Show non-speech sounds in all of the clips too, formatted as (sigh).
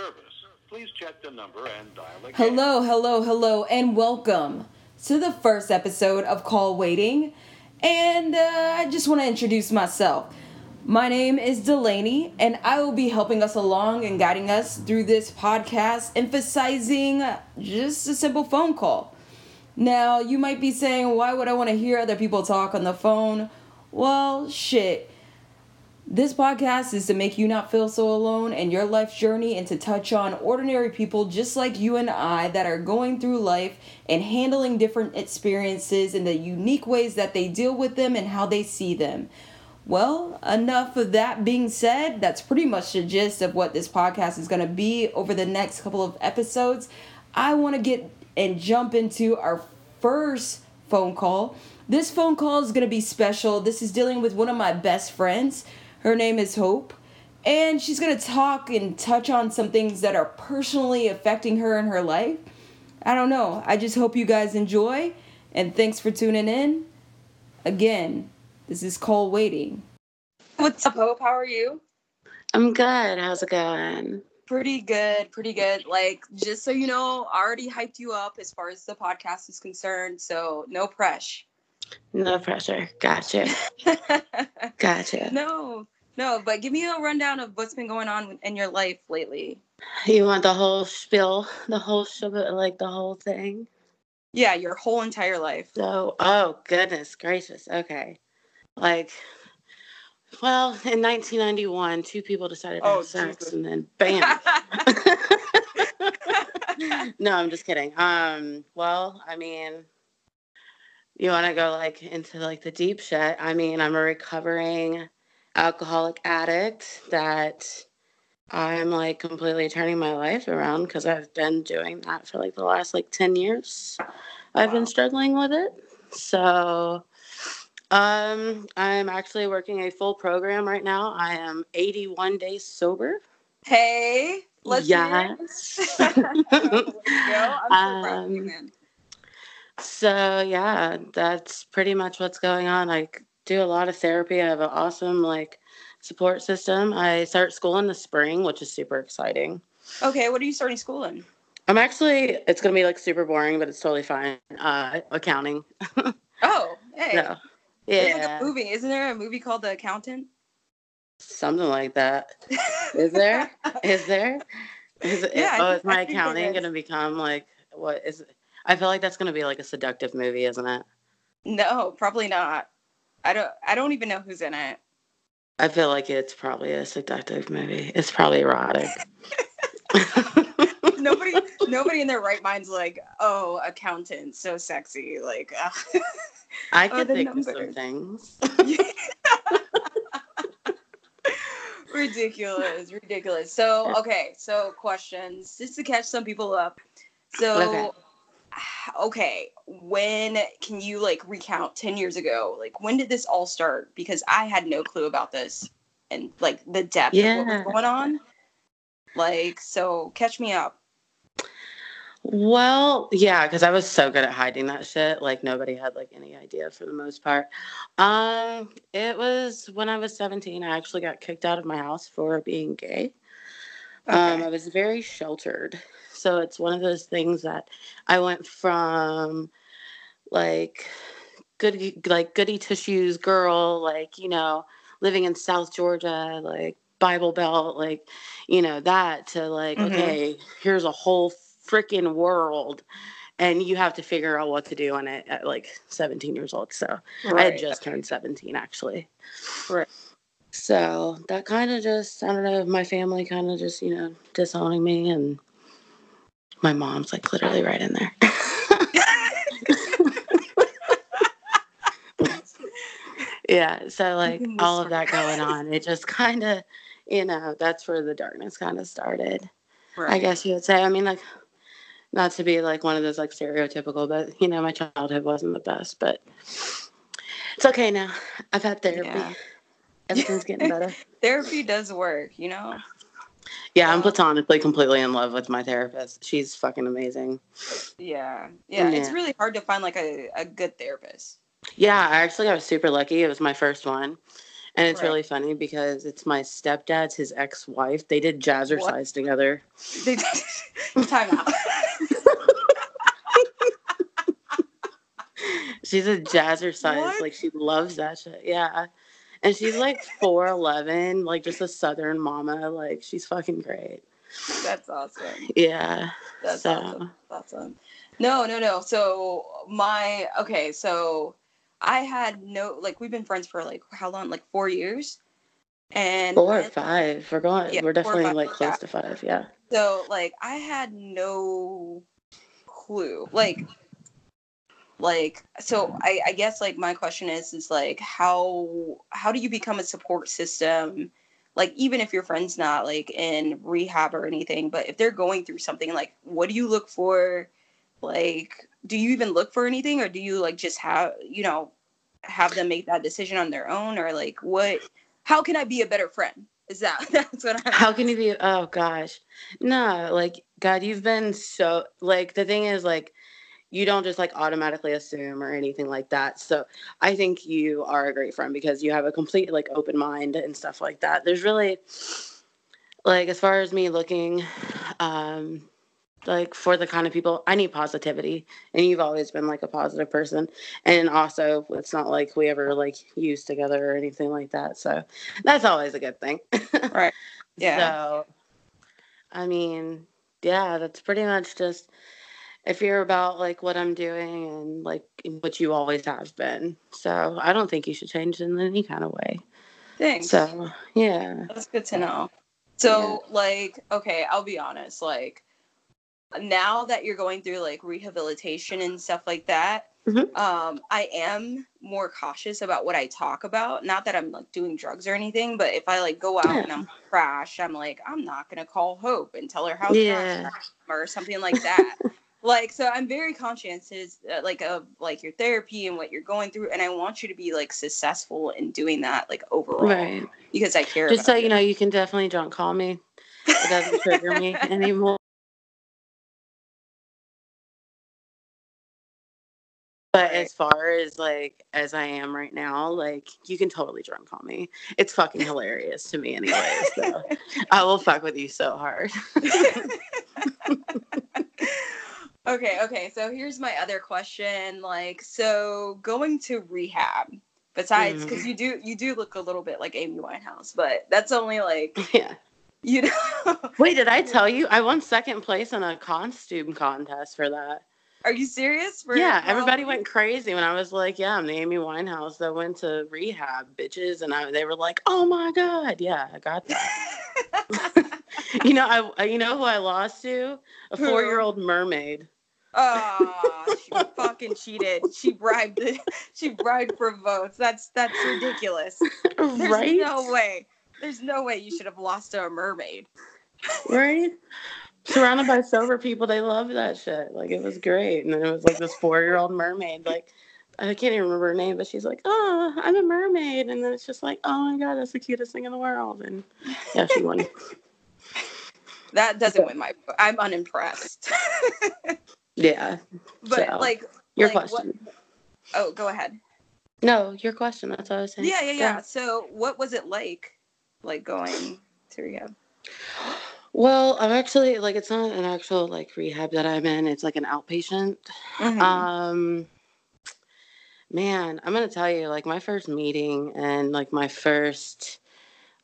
service. Please check the number and dial again. Hello, hello, hello, and welcome to the first episode of Call Waiting. And uh, I just want to introduce myself. My name is Delaney, and I will be helping us along and guiding us through this podcast, emphasizing just a simple phone call. Now, you might be saying, why would I want to hear other people talk on the phone? Well, shit. This podcast is to make you not feel so alone in your life journey and to touch on ordinary people just like you and I that are going through life and handling different experiences in the unique ways that they deal with them and how they see them. Well, enough of that being said, that's pretty much the gist of what this podcast is going to be over the next couple of episodes. I want to get and jump into our first phone call. This phone call is going to be special. This is dealing with one of my best friends. Her name is Hope. And she's going to talk and touch on some things that are personally affecting her in her life. I don't know. I just hope you guys enjoy. And thanks for tuning in. Again, this is Call Waiting. What's up, Hope? How are you? I'm good. How's it going? Pretty good, pretty good. Like, just so you know, I already hyped you up as far as the podcast is concerned. So, no pressure. No pressure. Gotcha. (laughs) gotcha. No, no, but give me a rundown of what's been going on in your life lately. You want the whole spiel, the whole sugar, like the whole thing? Yeah, your whole entire life. So, oh goodness gracious. Okay, like, well, in 1991, two people decided to Oh, have sex, Jesus. and then bam. (laughs) (laughs) no, I'm just kidding. Um, well, I mean, you want to go like into like the deep shit. I mean, I'm a recovering alcoholic addict that I'm like completely turning my life around because I've been doing that for like the last like 10 years. I've been struggling with it. So, um, I'm actually working a full program right now. I am 81 days sober. Hey, let's yes. (laughs) Go. I'm so proud of you, Um, man. So yeah, that's pretty much what's going on. I do a lot of therapy. I have an awesome like support system. I start school in the spring, which is super exciting. Okay, what are you starting school in? I'm actually it's gonna be like super boring, but it's totally fine. Uh, accounting. (laughs) Oh, hey. So There's like a movie. Isn't there a movie called The Accountant? something like that. (laughs) Is there? Is there? Is it? Yeah, oh, is my I think there accounting gonna become like what is? It? I feel like that's gonna be like a seductive movie, isn't it? no, probably not. I don't. I don't even know who's in it. I feel like it's probably a seductive movie. It's probably erotic. (laughs) nobody, nobody in their right mind's like, oh, accountant, so sexy. Like, uh, (laughs) I Oh, (laughs) could the think of some things. ridiculous, ridiculous. So, okay, so questions just to catch some people up. So, Okay. (sighs) okay, when can you like recount 10 years ago? Like, when did this all start? Because I had no clue about this and like the depth of what was going on. Like, so catch me up. Well, yeah, because I was so good at hiding that shit. Like nobody had like any idea for the most part. Um, it was when I was 17. I actually got kicked out of my house for being gay. Um, I was very sheltered. So it's one of those things that I went from like goody like goody tissues girl, like, you know, living in South Georgia, like Bible Belt, like, you know, that to like, Mhm. okay, here's a whole freaking world. And you have to figure out what to do in it at like 17 years old. So I had just turned 17 actually. Right. So that kind of just, I don't know, my family kind of just, you know, disowning me. And my mom's like literally right in there. yeah. So, (laughs) like, all of that going on, it just kind of, you know, that's where the darkness kind of started. I guess you would say. I mean, like, not to be like one of those like stereotypical, but you know, my childhood wasn't the best, but it's okay now. I've had therapy. Yeah. Everything's getting better. (laughs) Therapy does work, you know? Yeah, I'm platonically completely in love with my therapist. She's fucking amazing. Yeah. Yeah. It's really hard to find like a, a good therapist. Yeah, I actually got super lucky. It was my first one. And it's Right. really funny because it's my stepdad's his ex-wife. They did jazzercise together. They (laughs) time out. (laughs) She's a jazzercise. What? Like she loves that shit. Yeah. And she's like 4'11, like just a southern mama. Like she's fucking great. That's awesome. Yeah. That's So- awesome. That's awesome. No, no, no. So my okay, so I had no like we've been friends for like how long? Like four years. And Four or five. We're going Yeah, we're definitely five, like close yeah. to five, yeah. So like I had no clue. Like like so I, I guess like my question is is like how how do you become a support system? Like even if your friend's not like in rehab or anything but if they're going through something like what do you look for? Like do you even look for anything or do you like just have you know have them make that decision on their own? Or like what how can i be a better friend? Is that (laughs) that's what i'm How can you be oh gosh. No, like God, you've been so like the thing is like you don't just like automatically assume or anything like that. So I think you are a great friend because you have a complete like open mind and stuff like that. There's really like as far as me looking um like for the kind of people I need positivity and you've always been like a positive person and also it's not like we ever like used together or anything like that so that's always a good thing (laughs) Right. Yeah. so I mean yeah that's pretty much just if you're about like what I'm doing and like what you always have been so I don't think you should change in any kind of way Thanks. so yeah That's good to know. So, like, okay, I'll be honest. Like, now that you're going through like rehabilitation and stuff like that, Mhm. um, I am more cautious about what I talk about. Not that I'm like doing drugs or anything, but if I like go out and I'm crash, I'm like, I'm not gonna call Hope and tell her how Yeah. yeah. or something like that. (laughs) like, so I'm very conscientious, uh, like of like your therapy and what you're going through, and I want you to be like successful in doing that, like overall, right because I care. just so you know you can definitely drunk call me it doesn't trigger me (laughs) anymore But as far as like as I am right now, like you can totally drunk call me. It's fucking hilarious to me anyway. So (laughs) I will fuck with you so hard. (laughs) okay, okay. So here's my other question. Like, so going to rehab, besides because Mhm. you do you do look a little bit like Amy Winehouse, but that's only like (laughs) yeah. you know. (laughs) Wait, did I tell you I won second place in a costume contest for that? Are you serious? For yeah, everybody went crazy when I was like, "Yeah, I'm the Amy Winehouse that went to rehab, bitches," and I, they were like, "Oh my god, yeah, I got that." (laughs) (laughs) you know, I you know who I lost to? A four year old mermaid. Oh, she (laughs) fucking cheated. She bribed the, (laughs) she bribed for votes. That's that's ridiculous. There's right? no way. There's no way you should have lost to a mermaid. right? Surrounded by sober people, they love that shit. Like it was great. And then it was like this four year old mermaid, like I can't even remember her name, but she's like, Oh, I'm a mermaid. And then it's just like, Oh my god, that's the cutest thing in the world. And yeah, she won. That doesn't win my. I'm unimpressed. (laughs) yeah. but So, like, Your like, what- question. oh, go ahead. No, your question. That's what I was saying. Yeah, yeah, yeah. So, what was it like, like going to rehab? Well, I'm actually like it's not an actual like rehab that I'm in. It's like an outpatient. Mhm. Um man, I'm gonna tell you, like my first meeting and like my first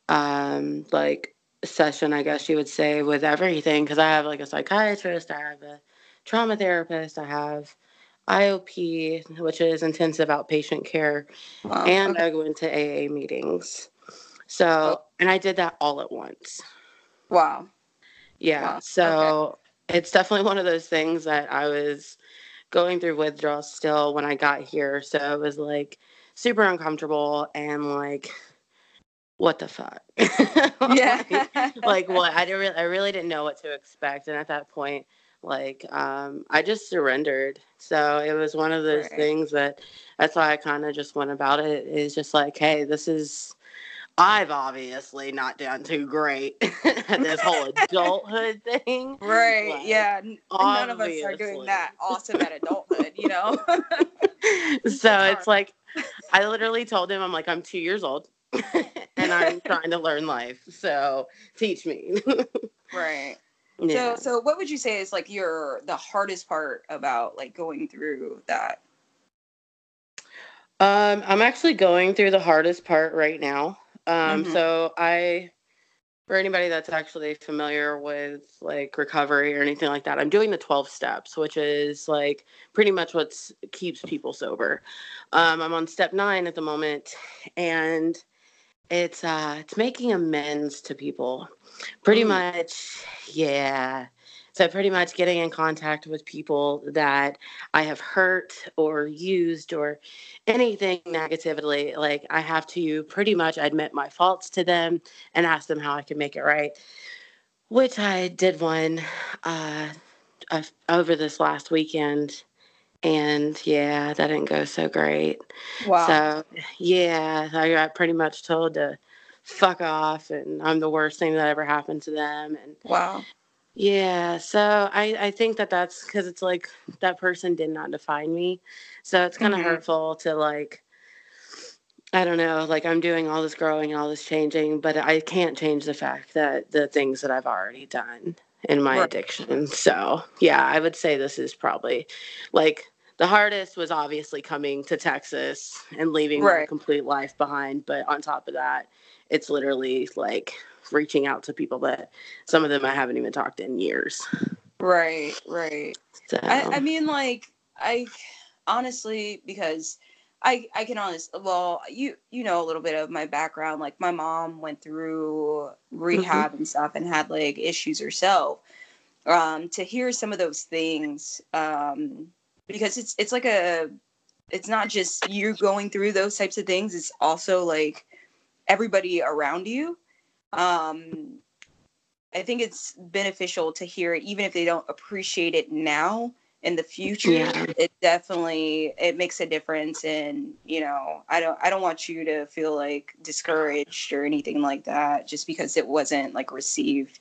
um like session, I guess you would say, with everything, because I have like a psychiatrist, I have a trauma therapist, I have IOP, which is intensive outpatient care, Wow, and okay. I go into AA meetings. So Oh. and I did that all at once. wow. Yeah. Wow, So it's definitely one of those things that I was going through withdrawal still when I got here. So it was like super uncomfortable and like, what the fuck? (laughs) Yeah. like, like (laughs) what? I didn't. Really, I really didn't know what to expect, and at that point, like, um, I just surrendered. So it was one of those Right. things that. That's why I kind of just went about it. Is just like, hey, this is. I've obviously not done too great (laughs) at this whole adulthood thing. Right. Like, yeah. None of us are doing that awesome at adulthood, you know? so it's like I literally told him I'm like I'm 2 years old. And I'm (laughs) trying to learn life. So teach me. (laughs) right. yeah. So so what would you say is like your the hardest part about like going through that? Um, I'm actually going through the hardest part right now. Um, Mhm. so I, for anybody that's actually familiar with like recovery or anything like that, I'm doing the 12 steps, which is like pretty much what keeps people sober. Um, I'm on step nine at the moment, and it's uh, it's making amends to people. Pretty Ooh. much, yeah. So pretty much getting in contact with people that I have hurt or used or anything negatively. Like I have to pretty much admit my faults to them and ask them how I can make it right. Which I did one uh, over this last weekend, and yeah, that didn't go so great. Wow. So yeah, I got pretty much told to fuck off, and I'm the worst thing that ever happened to them, and wow. yeah, so I I think that that's because it's like that person did not define me, so it's kind of Mhm. hurtful to like I don't know, like I'm doing all this growing and all this changing, but I can't change the fact that the things that I've already done in my Right. addiction. So yeah, I would say this is probably like the hardest was obviously coming to Texas and leaving my complete life behind, but on top of that, it's literally like reaching out to people that some of them I haven't even talked to in years. Right, right. So I, I mean, like, I honestly, because I, I can honest, well, you, you know, a little bit of my background. Like, my mom went through rehab and stuff and had like issues herself. Um, to hear some of those things, um, because it's, it's like a, it's not just you going through those types of things. It's also like everybody around you. Um, I think it's beneficial to hear it, even if they don't appreciate it now. In the future, Yeah. it definitely it makes a difference. And you know, I don't I don't want you to feel like discouraged or anything like that, just because it wasn't like received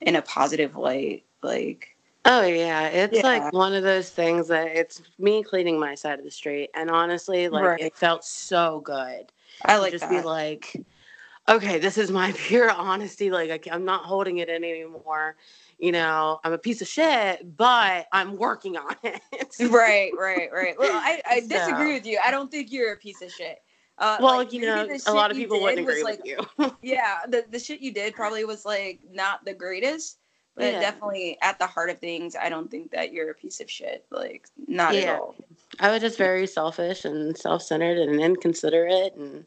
in a positive light. Like, Oh yeah, it's Yeah. like one of those things that it's me cleaning my side of the street, and honestly, like Right. it felt so good. I to like just that. be like, okay, this is my (laughs) pure honesty. Like I, I'm not holding it in anymore. You know, I'm a piece of shit, but I'm working on it. right, right, right. Well, I, (laughs) I disagree with you. I don't think you're a piece of shit. Uh, Well, like, you know, a lot of people wouldn't agree like, with you. (laughs) yeah the, the shit you did probably was like not the greatest but Yeah. definitely at the heart of things i don't think that you're a piece of shit like not at all I was just very selfish and self-centered and inconsiderate, and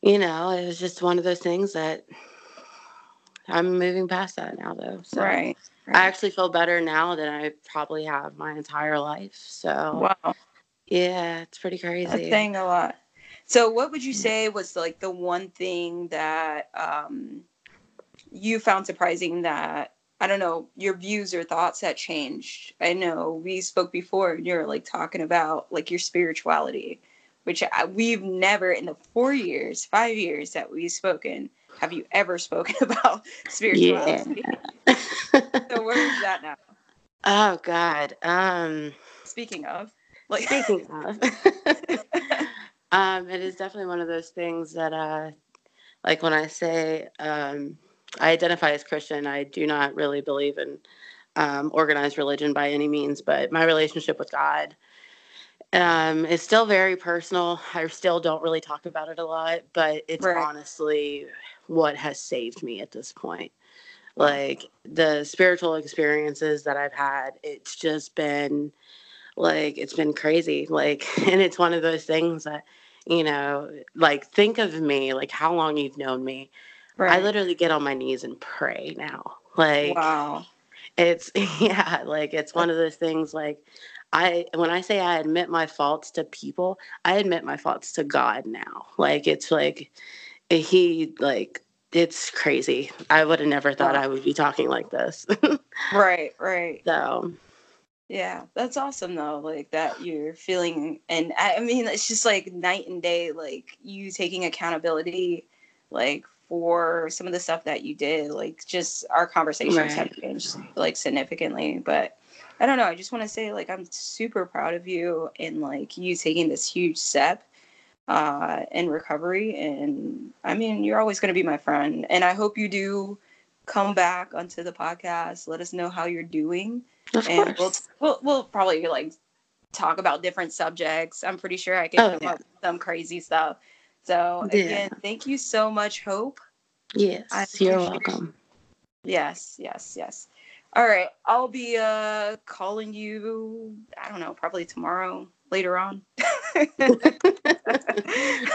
you know, it was just one of those things that I'm moving past that now, though. So. right, I actually feel better now than I probably have my entire life. So wow yeah, it's pretty crazy. that's saying a lot so what would you say was like the one thing that um you found surprising that I don't know your views or thoughts that changed. I know we spoke before. and You're like talking about like your spirituality, which I, we've never in the four years, five years that we've spoken, have you ever (laughs) spoken about spirituality? (laughs) So where is that now? oh God. Um, Speaking of, like, speaking (laughs) of, um, it is definitely one of those things that, uh, like when I say um, I identify as Christian, I do not really believe in um, organized religion by any means, but my relationship with God um, is still very personal. I still don't really talk about it a lot, but it's Right. honestly what has saved me at this point. Like the spiritual experiences that I've had, it's just been like it's been crazy. Like, (laughs) and it's one of those things that you know, like think of me, like how long you've known me. I literally get on my knees and pray now. Like wow, it's (laughs) yeah, like it's one of those things like I when I say I admit my faults to people, I admit my faults to God now. Like it's like he like it's crazy. I would have never thought. I would be talking like this. right, right. (laughs) so Yeah, that's awesome though. Like that you're feeling, and I mean, it's just like night and day. Like you taking accountability, like for some of the stuff that you did. Like just our conversations have changed like significantly. But I don't know. I just want to say like I'm super proud of you and like you taking this huge step. uh, in recovery. And I mean, you're always going to be my friend. And I hope you do come back onto the podcast. Let us know how you're doing. Of and we'll, we'll we'll probably like talk about different subjects. I'm pretty sure I can Oh, come yeah. up with some crazy stuff. So Yeah. again, thank you so much, Hope. yes, I you're appreciate it. welcome. Yes, yes, yes. All right, I'll be uh calling you. I don't know, probably tomorrow later on. (laughs) I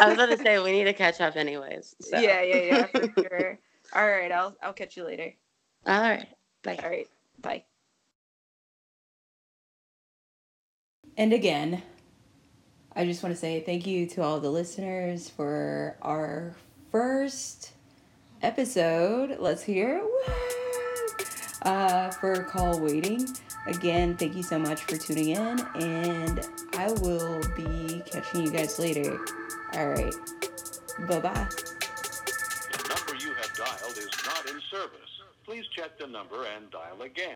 was going to say we need to catch up anyways. So. Yeah, yeah, yeah, for sure. All right, I'll I'll catch you later. All right. Bye. All right, bye. And again, I just want to say thank you to all the listeners for our first episode. Let's hear it. Uh, for call waiting. Again, thank you so much for tuning in, and I will be catching you guys later. All right, bye bye. The number you have dialed is not in service. Please check the number and dial again.